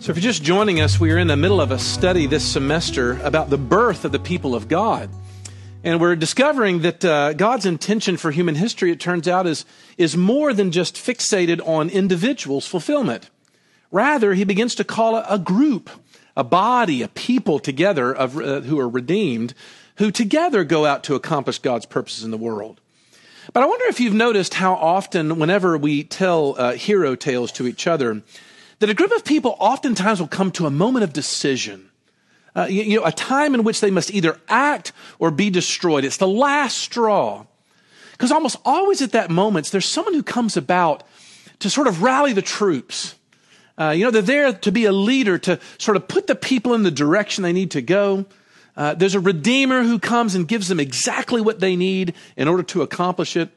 So, if you're just joining us, we are in the middle of a study this semester about the birth of the people of God. And we're discovering that uh, God's intention for human history, it turns out, is, is more than just fixated on individuals' fulfillment. Rather, he begins to call a, a group, a body, a people together of, uh, who are redeemed, who together go out to accomplish God's purposes in the world. But I wonder if you've noticed how often, whenever we tell uh, hero tales to each other, that a group of people oftentimes will come to a moment of decision. Uh, you, you know, a time in which they must either act or be destroyed. It's the last straw. Because almost always at that moment, there's someone who comes about to sort of rally the troops. Uh, you know, they're there to be a leader, to sort of put the people in the direction they need to go. Uh, there's a redeemer who comes and gives them exactly what they need in order to accomplish it.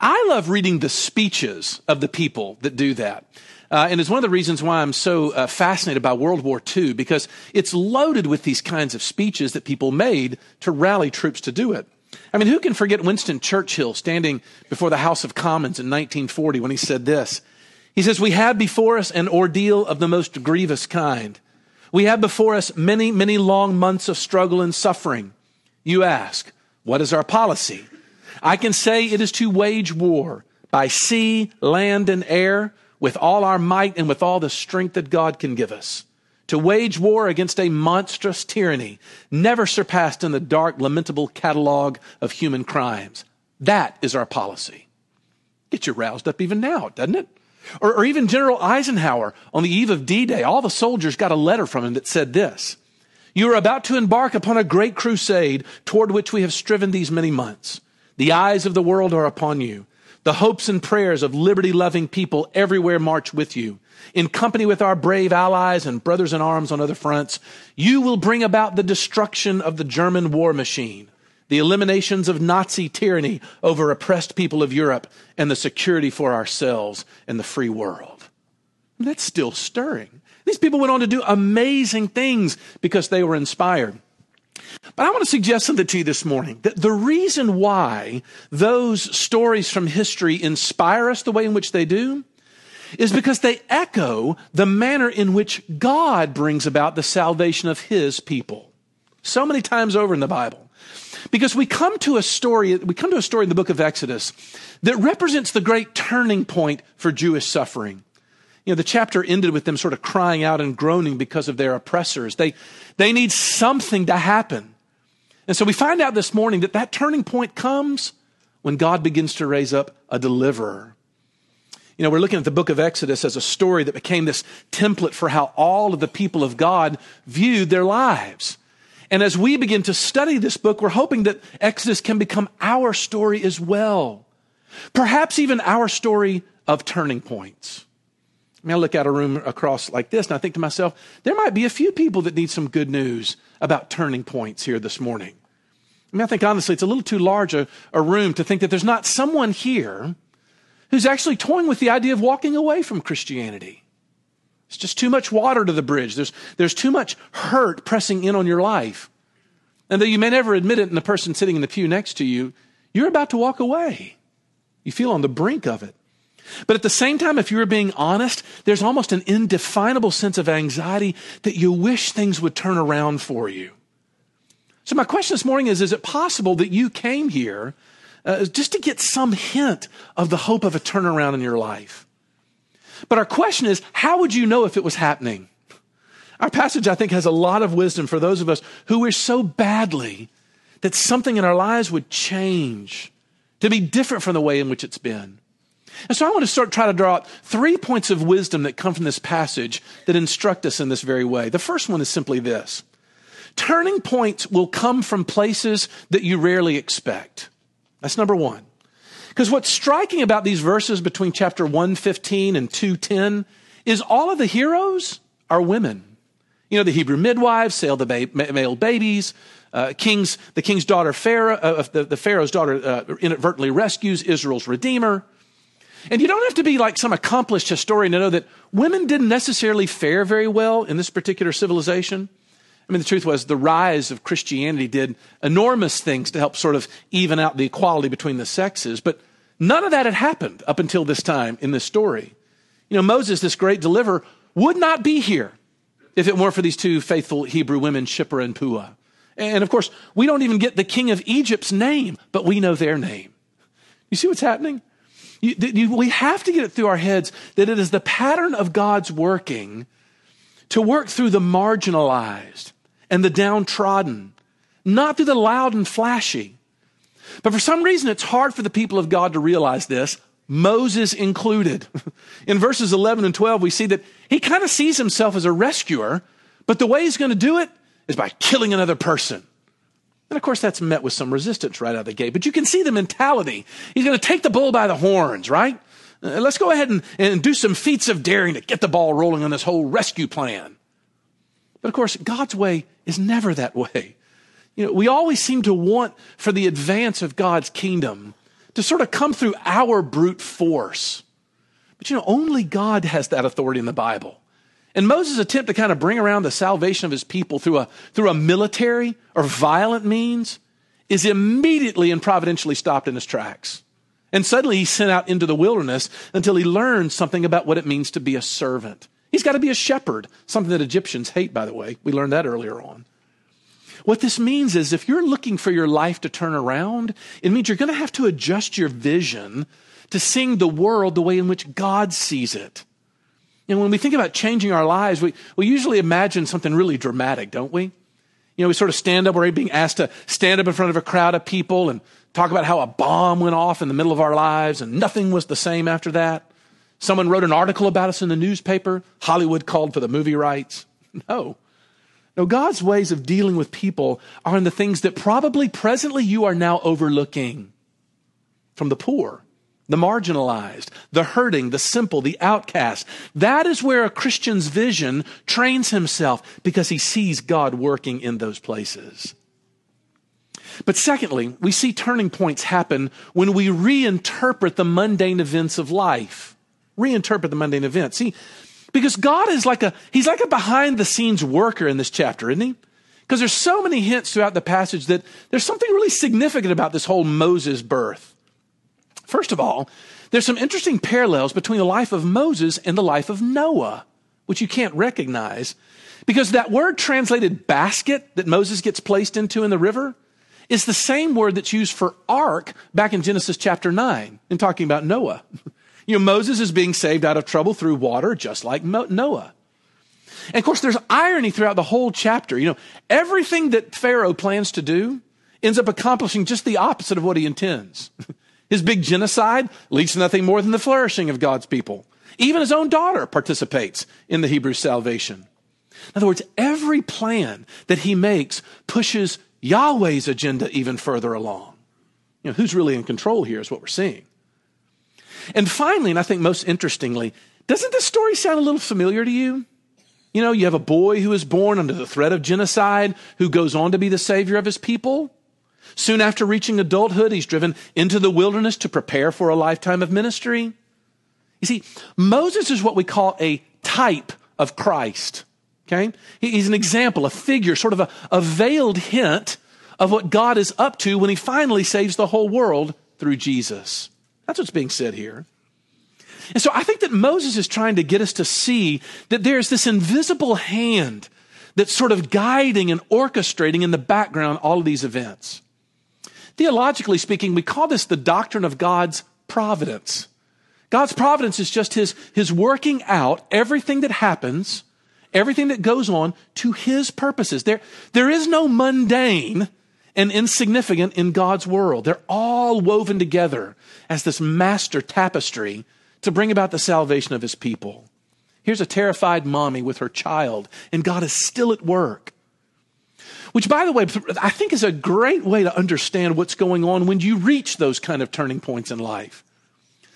I love reading the speeches of the people that do that. Uh, and it's one of the reasons why I'm so uh, fascinated by World War II, because it's loaded with these kinds of speeches that people made to rally troops to do it. I mean, who can forget Winston Churchill standing before the House of Commons in 1940 when he said this? He says, We have before us an ordeal of the most grievous kind. We have before us many, many long months of struggle and suffering. You ask, What is our policy? I can say it is to wage war by sea, land, and air with all our might and with all the strength that God can give us, to wage war against a monstrous tyranny never surpassed in the dark, lamentable catalog of human crimes. That is our policy. Get you roused up even now, doesn't it? Or, or even General Eisenhower on the eve of D-Day, all the soldiers got a letter from him that said this, you are about to embark upon a great crusade toward which we have striven these many months. The eyes of the world are upon you. The hopes and prayers of liberty loving people everywhere march with you. In company with our brave allies and brothers in arms on other fronts, you will bring about the destruction of the German war machine, the eliminations of Nazi tyranny over oppressed people of Europe, and the security for ourselves and the free world. That's still stirring. These people went on to do amazing things because they were inspired. But I want to suggest something to you this morning that the reason why those stories from history inspire us the way in which they do is because they echo the manner in which God brings about the salvation of his people. So many times over in the Bible. Because we come to a story, we come to a story in the book of Exodus that represents the great turning point for Jewish suffering. Know, the chapter ended with them sort of crying out and groaning because of their oppressors. They, they need something to happen. And so we find out this morning that that turning point comes when God begins to raise up a deliverer. You know, we're looking at the book of Exodus as a story that became this template for how all of the people of God viewed their lives. And as we begin to study this book, we're hoping that Exodus can become our story as well. Perhaps even our story of turning points. I mean, I look out a room across like this and I think to myself, there might be a few people that need some good news about turning points here this morning. I mean, I think honestly, it's a little too large a, a room to think that there's not someone here who's actually toying with the idea of walking away from Christianity. It's just too much water to the bridge. There's, there's too much hurt pressing in on your life. And though you may never admit it in the person sitting in the pew next to you, you're about to walk away. You feel on the brink of it. But at the same time, if you were being honest, there's almost an indefinable sense of anxiety that you wish things would turn around for you. So my question this morning is, is it possible that you came here uh, just to get some hint of the hope of a turnaround in your life? But our question is, how would you know if it was happening? Our passage, I think, has a lot of wisdom for those of us who wish so badly that something in our lives would change to be different from the way in which it's been. And so I want to start try to draw out three points of wisdom that come from this passage that instruct us in this very way. The first one is simply this. Turning points will come from places that you rarely expect. That's number one. Because what's striking about these verses between chapter 115 and 210 is all of the heroes are women. You know, the Hebrew midwives sail the ba- male babies. Uh, king's, the king's daughter, Pharaoh, uh, the, the Pharaoh's daughter uh, inadvertently rescues Israel's redeemer. And you don't have to be like some accomplished historian to know that women didn't necessarily fare very well in this particular civilization. I mean, the truth was the rise of Christianity did enormous things to help sort of even out the equality between the sexes, but none of that had happened up until this time in this story. You know, Moses, this great deliverer, would not be here if it weren't for these two faithful Hebrew women, Shiphrah and Puah. And of course, we don't even get the king of Egypt's name, but we know their name. You see what's happening? You, you, we have to get it through our heads that it is the pattern of God's working to work through the marginalized and the downtrodden, not through the loud and flashy. But for some reason, it's hard for the people of God to realize this, Moses included. In verses 11 and 12, we see that he kind of sees himself as a rescuer, but the way he's going to do it is by killing another person. And of course, that's met with some resistance right out of the gate. But you can see the mentality. He's going to take the bull by the horns, right? Uh, let's go ahead and, and do some feats of daring to get the ball rolling on this whole rescue plan. But of course, God's way is never that way. You know, we always seem to want for the advance of God's kingdom to sort of come through our brute force. But you know, only God has that authority in the Bible. And Moses' attempt to kind of bring around the salvation of his people through a, through a military or violent means is immediately and providentially stopped in his tracks. And suddenly he's sent out into the wilderness until he learns something about what it means to be a servant. He's got to be a shepherd, something that Egyptians hate, by the way. We learned that earlier on. What this means is if you're looking for your life to turn around, it means you're going to have to adjust your vision to seeing the world the way in which God sees it. And when we think about changing our lives, we, we usually imagine something really dramatic, don't we? You know, we sort of stand up, we're being asked to stand up in front of a crowd of people and talk about how a bomb went off in the middle of our lives and nothing was the same after that. Someone wrote an article about us in the newspaper. Hollywood called for the movie rights. No. No, God's ways of dealing with people are in the things that probably presently you are now overlooking. From the poor the marginalized, the hurting, the simple, the outcast. That is where a Christian's vision trains himself because he sees God working in those places. But secondly, we see turning points happen when we reinterpret the mundane events of life. Reinterpret the mundane events. See, because God is like a, he's like a behind the scenes worker in this chapter, isn't he? Because there's so many hints throughout the passage that there's something really significant about this whole Moses birth. First of all, there's some interesting parallels between the life of Moses and the life of Noah, which you can't recognize because that word translated basket that Moses gets placed into in the river is the same word that's used for ark back in Genesis chapter 9 in talking about Noah. You know, Moses is being saved out of trouble through water, just like Noah. And of course, there's irony throughout the whole chapter. You know, everything that Pharaoh plans to do ends up accomplishing just the opposite of what he intends. His big genocide leads to nothing more than the flourishing of God's people. Even his own daughter participates in the Hebrew salvation. In other words, every plan that he makes pushes Yahweh's agenda even further along. You know, who's really in control here is what we're seeing. And finally, and I think most interestingly, doesn't this story sound a little familiar to you? You know, you have a boy who is born under the threat of genocide who goes on to be the savior of his people. Soon after reaching adulthood, he's driven into the wilderness to prepare for a lifetime of ministry. You see, Moses is what we call a type of Christ. Okay? He's an example, a figure, sort of a, a veiled hint of what God is up to when he finally saves the whole world through Jesus. That's what's being said here. And so I think that Moses is trying to get us to see that there's this invisible hand that's sort of guiding and orchestrating in the background all of these events. Theologically speaking, we call this the doctrine of God's providence. God's providence is just his, his working out everything that happens, everything that goes on to his purposes. There, there is no mundane and insignificant in God's world. They're all woven together as this master tapestry to bring about the salvation of his people. Here's a terrified mommy with her child, and God is still at work. Which, by the way, I think is a great way to understand what's going on when you reach those kind of turning points in life.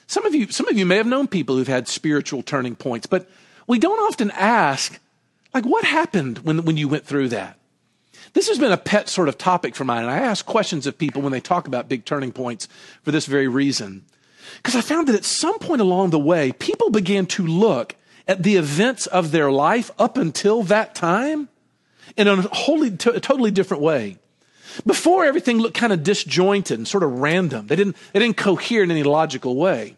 Some of you, some of you may have known people who've had spiritual turning points, but we don't often ask, like, what happened when, when you went through that? This has been a pet sort of topic for mine, and I ask questions of people when they talk about big turning points for this very reason. Because I found that at some point along the way, people began to look at the events of their life up until that time in a wholly, a totally different way. Before everything looked kind of disjointed and sort of random. They didn't, they didn't cohere in any logical way.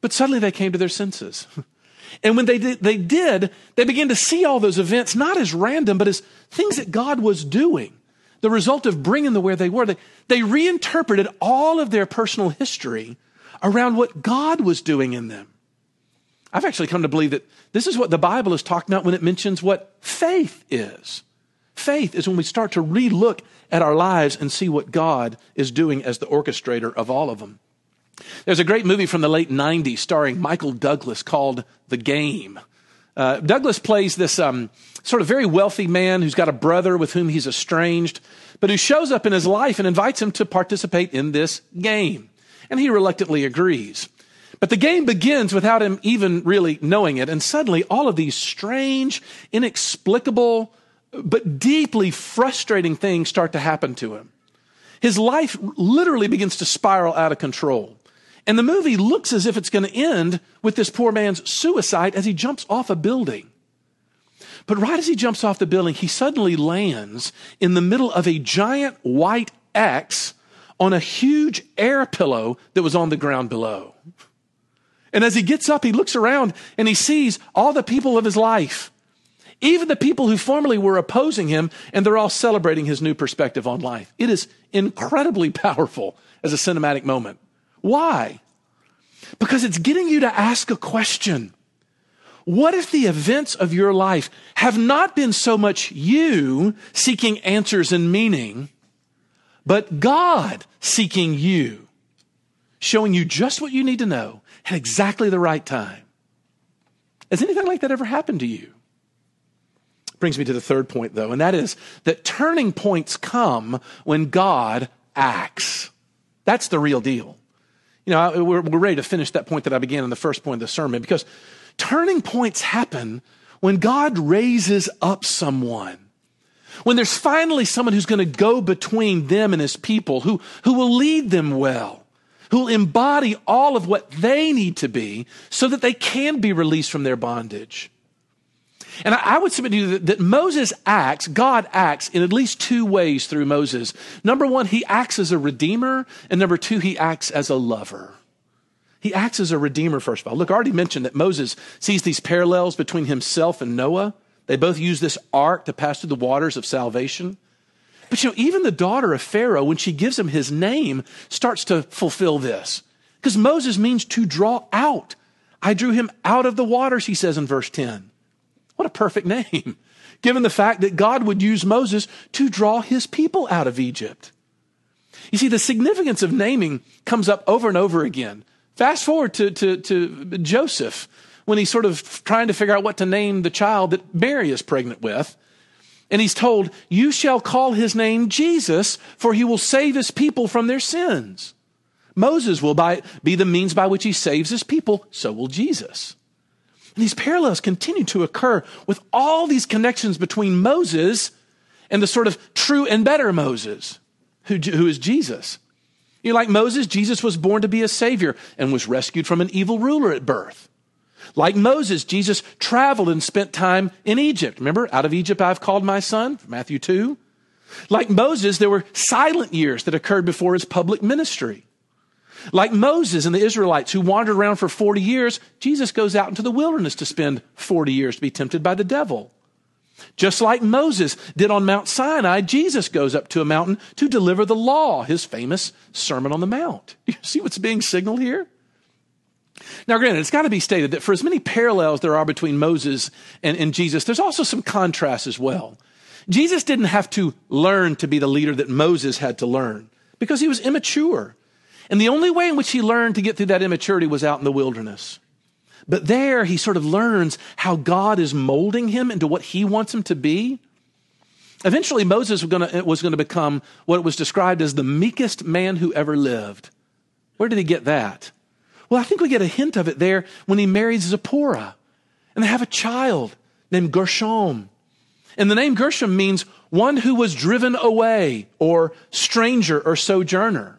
But suddenly they came to their senses. And when they did, they did, they began to see all those events not as random, but as things that God was doing. The result of bringing them where they were. They, they reinterpreted all of their personal history around what God was doing in them. I've actually come to believe that this is what the Bible is talking about when it mentions what faith is. Faith is when we start to relook at our lives and see what God is doing as the orchestrator of all of them. There's a great movie from the late 90s starring Michael Douglas called The Game. Uh, Douglas plays this um, sort of very wealthy man who's got a brother with whom he's estranged, but who shows up in his life and invites him to participate in this game. And he reluctantly agrees. But the game begins without him even really knowing it. And suddenly all of these strange, inexplicable, but deeply frustrating things start to happen to him. His life literally begins to spiral out of control. And the movie looks as if it's going to end with this poor man's suicide as he jumps off a building. But right as he jumps off the building, he suddenly lands in the middle of a giant white X on a huge air pillow that was on the ground below. And as he gets up, he looks around and he sees all the people of his life, even the people who formerly were opposing him, and they're all celebrating his new perspective on life. It is incredibly powerful as a cinematic moment. Why? Because it's getting you to ask a question. What if the events of your life have not been so much you seeking answers and meaning, but God seeking you, showing you just what you need to know at exactly the right time. Has anything like that ever happened to you? Brings me to the third point, though, and that is that turning points come when God acts. That's the real deal. You know, we're, we're ready to finish that point that I began in the first point of the sermon because turning points happen when God raises up someone. When there's finally someone who's going to go between them and his people, who, who will lead them well who'll embody all of what they need to be so that they can be released from their bondage. And I would submit to you that, Moses acts, God acts in at least two ways through Moses. Number one, he acts as a redeemer, and number two, he acts as a lover. He acts as a redeemer, first of all. Look, I already mentioned that Moses sees these parallels between himself and Noah. They both use this ark to pass through the waters of salvation. But you know, even the daughter of Pharaoh, when she gives him his name, starts to fulfill this. Because Moses means to draw out. I drew him out of the water, she says in verse 10. What a perfect name, given the fact that God would use Moses to draw his people out of Egypt. You see, the significance of naming comes up over and over again. Fast forward to, to, to Joseph when he's sort of trying to figure out what to name the child that Mary is pregnant with. And he's told, You shall call his name Jesus, for he will save his people from their sins. Moses will by, be the means by which he saves his people, so will Jesus. And these parallels continue to occur with all these connections between Moses and the sort of true and better Moses, who, who is Jesus. You know, like Moses, Jesus was born to be a savior and was rescued from an evil ruler at birth. Like Moses, Jesus traveled and spent time in Egypt. Remember, out of Egypt I've called my son, Matthew 2. Like Moses, there were silent years that occurred before his public ministry. Like Moses and the Israelites who wandered around for 40 years, Jesus goes out into the wilderness to spend 40 years to be tempted by the devil. Just like Moses did on Mount Sinai, Jesus goes up to a mountain to deliver the law, his famous Sermon on the Mount. You see what's being signaled here? Now, granted, it's got to be stated that for as many parallels there are between Moses and, and, Jesus, there's also some contrast as well. Jesus didn't have to learn to be the leader that Moses had to learn because he was immature. And the only way in which he learned to get through that immaturity was out in the wilderness. But there he sort of learns how God is molding him into what he wants him to be. Eventually, Moses was going, was going to become what was described as the meekest man who ever lived. Where did he get that? Well, I think we get a hint of it there when he marries Zipporah and they have a child named Gershom. And the name Gershom means one who was driven away or stranger or sojourner.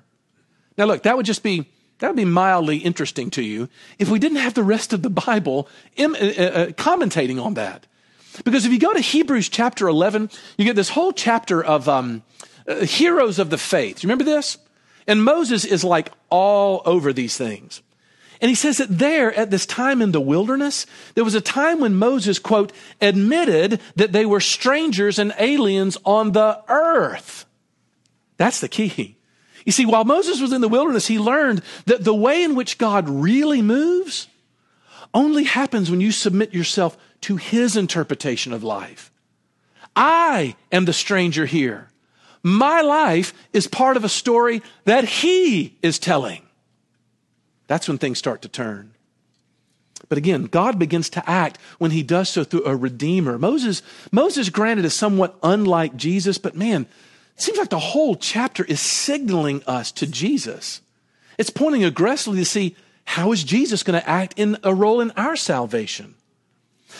Now look, that would just be, that would be mildly interesting to you if we didn't have the rest of the Bible Im- uh, uh, commentating on that. Because if you go to Hebrews chapter 11, you get this whole chapter of um, uh, heroes of the faith. You remember this? And Moses is like all over these things. And he says that there, at this time in the wilderness, there was a time when Moses, quote, admitted that they were strangers and aliens on the earth. That's the key. You see, while Moses was in the wilderness, he learned that the way in which God really moves only happens when you submit yourself to his interpretation of life. I am the stranger here. My life is part of a story that he is telling. That's when things start to turn. But again, God begins to act when he does so through a redeemer. Moses, Moses granted is somewhat unlike Jesus, but man, it seems like the whole chapter is signaling us to Jesus. It's pointing aggressively to see how is Jesus going to act in a role in our salvation?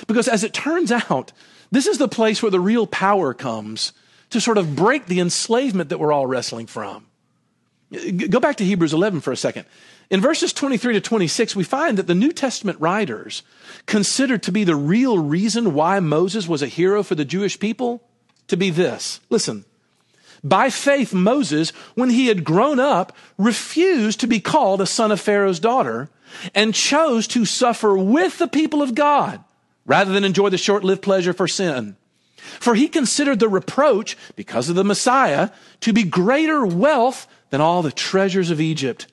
Because as it turns out, this is the place where the real power comes to sort of break the enslavement that we're all wrestling from. Go back to Hebrews 11 for a second. In verses 23 to 26, we find that the New Testament writers considered to be the real reason why Moses was a hero for the Jewish people to be this. Listen. By faith, Moses, when he had grown up, refused to be called a son of Pharaoh's daughter and chose to suffer with the people of God rather than enjoy the short lived pleasure for sin. For he considered the reproach, because of the Messiah, to be greater wealth than all the treasures of Egypt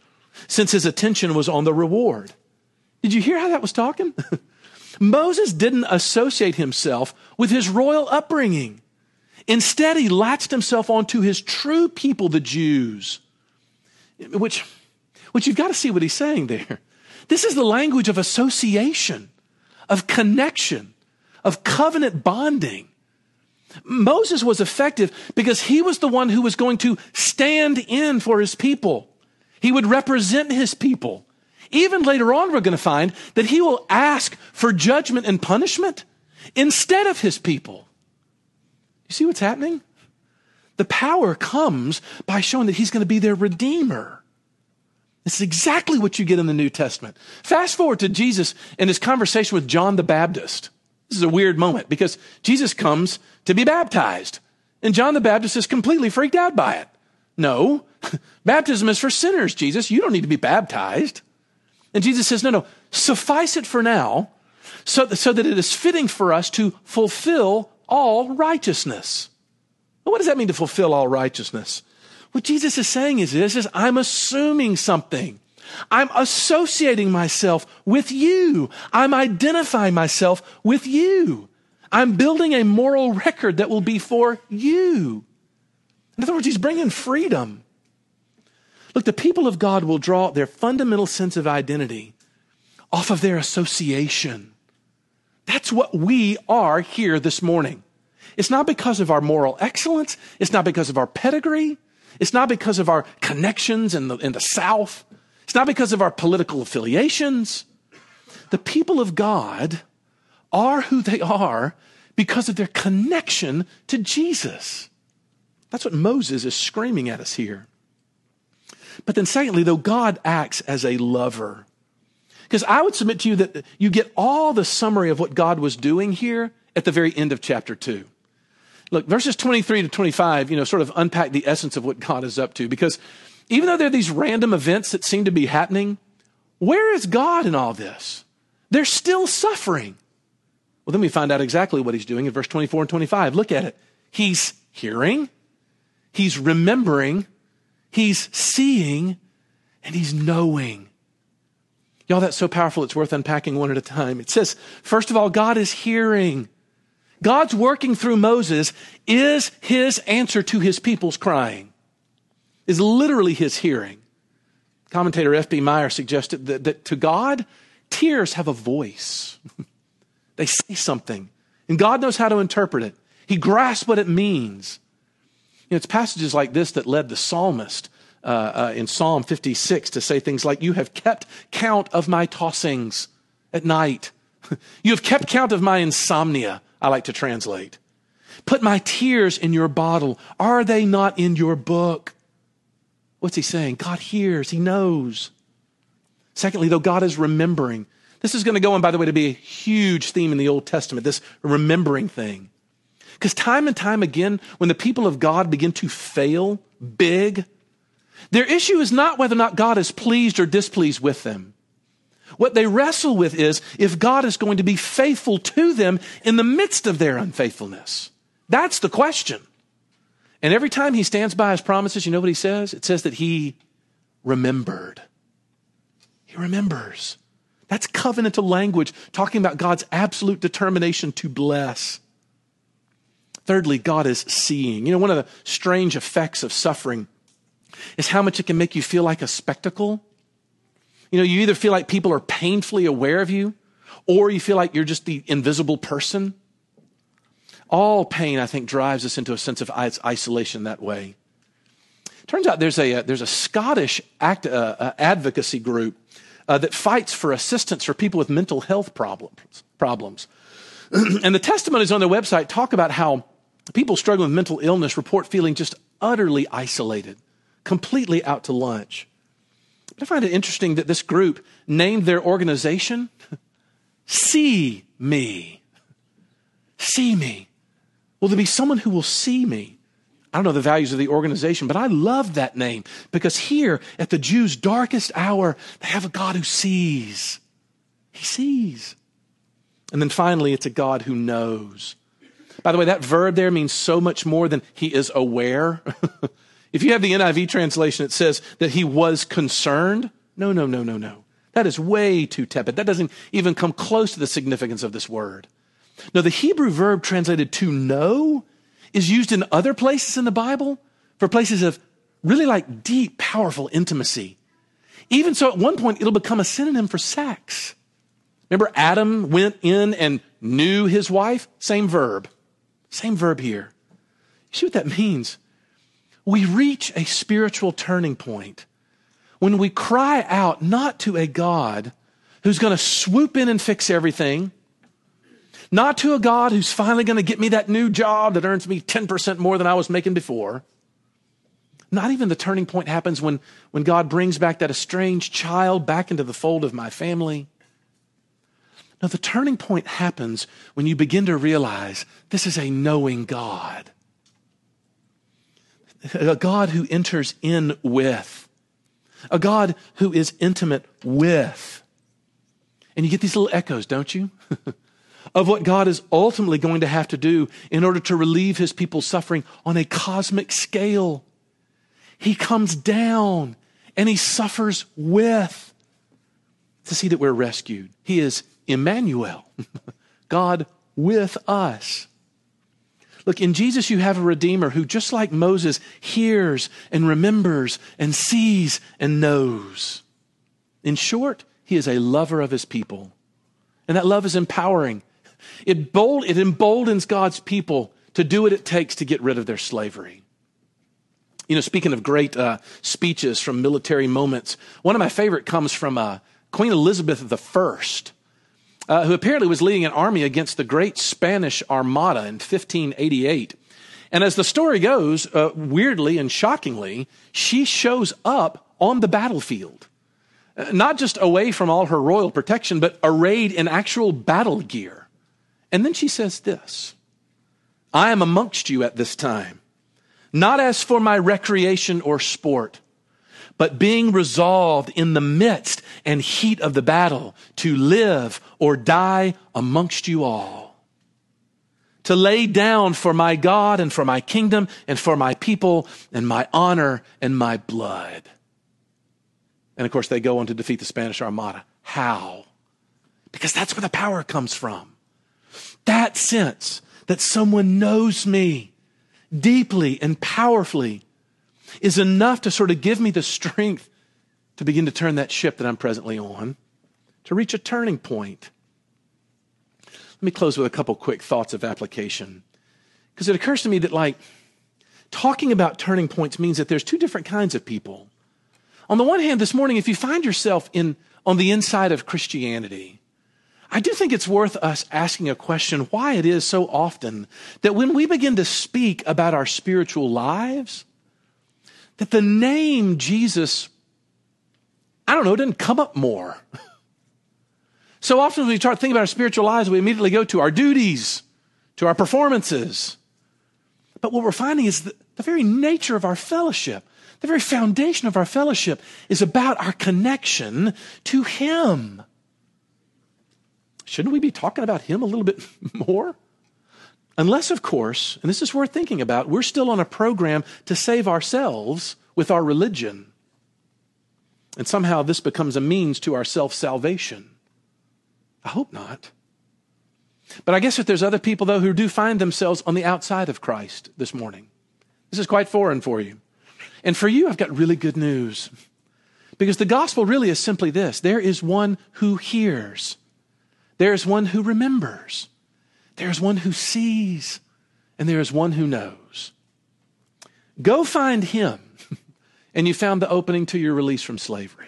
since his attention was on the reward. Did you hear how that was talking? Moses didn't associate himself with his royal upbringing. Instead, he latched himself onto his true people, the Jews, which, which you've got to see what he's saying there. This is the language of association, of connection, of covenant bonding. Moses was effective because he was the one who was going to stand in for his people. He would represent his people. Even later on, we're going to find that he will ask for judgment and punishment instead of his people. You see what's happening? The power comes by showing that he's going to be their redeemer. This is exactly what you get in the New Testament. Fast forward to Jesus and his conversation with John the Baptist. This is a weird moment because Jesus comes to be baptized, and John the Baptist is completely freaked out by it. No, baptism is for sinners, Jesus. You don't need to be baptized. And Jesus says, no, no, suffice it for now so, so that it is fitting for us to fulfill all righteousness. Well, what does that mean to fulfill all righteousness? What Jesus is saying is this is I'm assuming something. I'm associating myself with you. I'm identifying myself with you. I'm building a moral record that will be for you. In other words, he's bringing freedom. Look, the people of God will draw their fundamental sense of identity off of their association. That's what we are here this morning. It's not because of our moral excellence. It's not because of our pedigree. It's not because of our connections in the, in the South. It's not because of our political affiliations. The people of God are who they are because of their connection to Jesus. That's what Moses is screaming at us here. But then, secondly, though, God acts as a lover. Because I would submit to you that you get all the summary of what God was doing here at the very end of chapter 2. Look, verses 23 to 25, you know, sort of unpack the essence of what God is up to. Because even though there are these random events that seem to be happening, where is God in all this? They're still suffering. Well, then we find out exactly what he's doing in verse 24 and 25. Look at it. He's hearing, He's remembering, he's seeing, and he's knowing. Y'all, that's so powerful, it's worth unpacking one at a time. It says, first of all, God is hearing. God's working through Moses is his answer to his people's crying, is literally his hearing. Commentator F.B. Meyer suggested that, that to God, tears have a voice. they say something, and God knows how to interpret it. He grasps what it means. You know, it's passages like this that led the psalmist uh, uh, in Psalm 56 to say things like, You have kept count of my tossings at night. you have kept count of my insomnia, I like to translate. Put my tears in your bottle. Are they not in your book? What's he saying? God hears, he knows. Secondly, though, God is remembering. This is going to go on, by the way, to be a huge theme in the Old Testament, this remembering thing. Because time and time again, when the people of God begin to fail big, their issue is not whether or not God is pleased or displeased with them. What they wrestle with is if God is going to be faithful to them in the midst of their unfaithfulness. That's the question. And every time he stands by his promises, you know what he says? It says that he remembered. He remembers. That's covenantal language, talking about God's absolute determination to bless. Thirdly, God is seeing. You know, one of the strange effects of suffering is how much it can make you feel like a spectacle. You know, you either feel like people are painfully aware of you, or you feel like you're just the invisible person. All pain, I think, drives us into a sense of isolation that way. Turns out there's a, uh, there's a Scottish act, uh, uh, advocacy group uh, that fights for assistance for people with mental health problems. problems. and the testimonies on their website talk about how people struggling with mental illness report feeling just utterly isolated, completely out to lunch. But I find it interesting that this group named their organization See Me. See Me. Will there be someone who will see me? I don't know the values of the organization, but I love that name because here at the Jews' darkest hour, they have a God who sees. He sees. And then finally, it's a God who knows. By the way, that verb there means so much more than he is aware. if you have the NIV translation, it says that he was concerned. No, no, no, no, no. That is way too tepid. That doesn't even come close to the significance of this word. Now, the Hebrew verb translated to know is used in other places in the Bible for places of really like deep, powerful intimacy. Even so, at one point, it'll become a synonym for sex. Remember, Adam went in and knew his wife? Same verb. Same verb here. You see what that means? We reach a spiritual turning point when we cry out not to a God who's going to swoop in and fix everything, not to a God who's finally going to get me that new job that earns me 10% more than I was making before. Not even the turning point happens when, when God brings back that estranged child back into the fold of my family. No, the turning point happens when you begin to realize this is a knowing God. A God who enters in with. A God who is intimate with. And you get these little echoes, don't you? of what God is ultimately going to have to do in order to relieve his people's suffering on a cosmic scale. He comes down and he suffers with to see that we're rescued. He is Emmanuel, God with us. Look, in Jesus, you have a Redeemer who, just like Moses, hears and remembers and sees and knows. In short, he is a lover of his people. And that love is empowering. It, bold, it emboldens God's people to do what it takes to get rid of their slavery. You know, speaking of great uh, speeches from military moments, one of my favorite comes from uh, Queen Elizabeth I, uh, who apparently was leading an army against the great Spanish Armada in 1588. And as the story goes, uh, weirdly and shockingly, she shows up on the battlefield. Uh, not just away from all her royal protection, but arrayed in actual battle gear. And then she says this I am amongst you at this time, not as for my recreation or sport, but being resolved in the midst and heat of the battle to live or die amongst you all. To lay down for my God and for my kingdom and for my people and my honor and my blood. And of course, they go on to defeat the Spanish Armada. How? Because that's where the power comes from that sense that someone knows me deeply and powerfully is enough to sort of give me the strength to begin to turn that ship that I'm presently on, to reach a turning point. Let me close with a couple quick thoughts of application. Because it occurs to me that, like, talking about turning points means that there's two different kinds of people. On the one hand, this morning, if you find yourself in, on the inside of Christianity, I do think it's worth us asking a question why it is so often that when we begin to speak about our spiritual lives, that the name Jesus, I don't know, doesn't come up more. so often when we start thinking about our spiritual lives, we immediately go to our duties, to our performances. But what we're finding is that the very nature of our fellowship, the very foundation of our fellowship is about our connection to Him. shouldn't we be talking about him a little bit more? Unless, of course, and this is worth thinking about, we're still on a program to save ourselves with our religion. And somehow this becomes a means to our self salvation. I hope not. But I guess if there's other people, though, who do find themselves on the outside of Christ this morning, this is quite foreign for you. And for you, I've got really good news. Because the gospel really is simply this there is one who hears, there is one who remembers, there is one who sees, and there is one who knows. Go find him, and you found the opening to your release from slavery.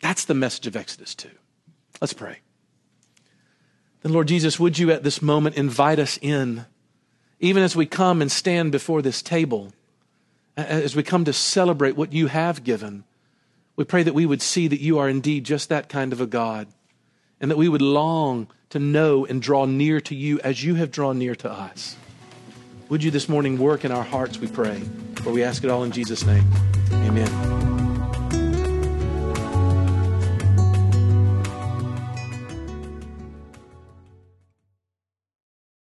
That's the message of Exodus 2. Let's pray. Then, Lord Jesus, would you at this moment invite us in, even as we come and stand before this table, as we come to celebrate what you have given? We pray that we would see that you are indeed just that kind of a God, and that we would long to know and draw near to you as you have drawn near to us. Would you this morning work in our hearts, we pray, for we ask it all in Jesus' name. Amen.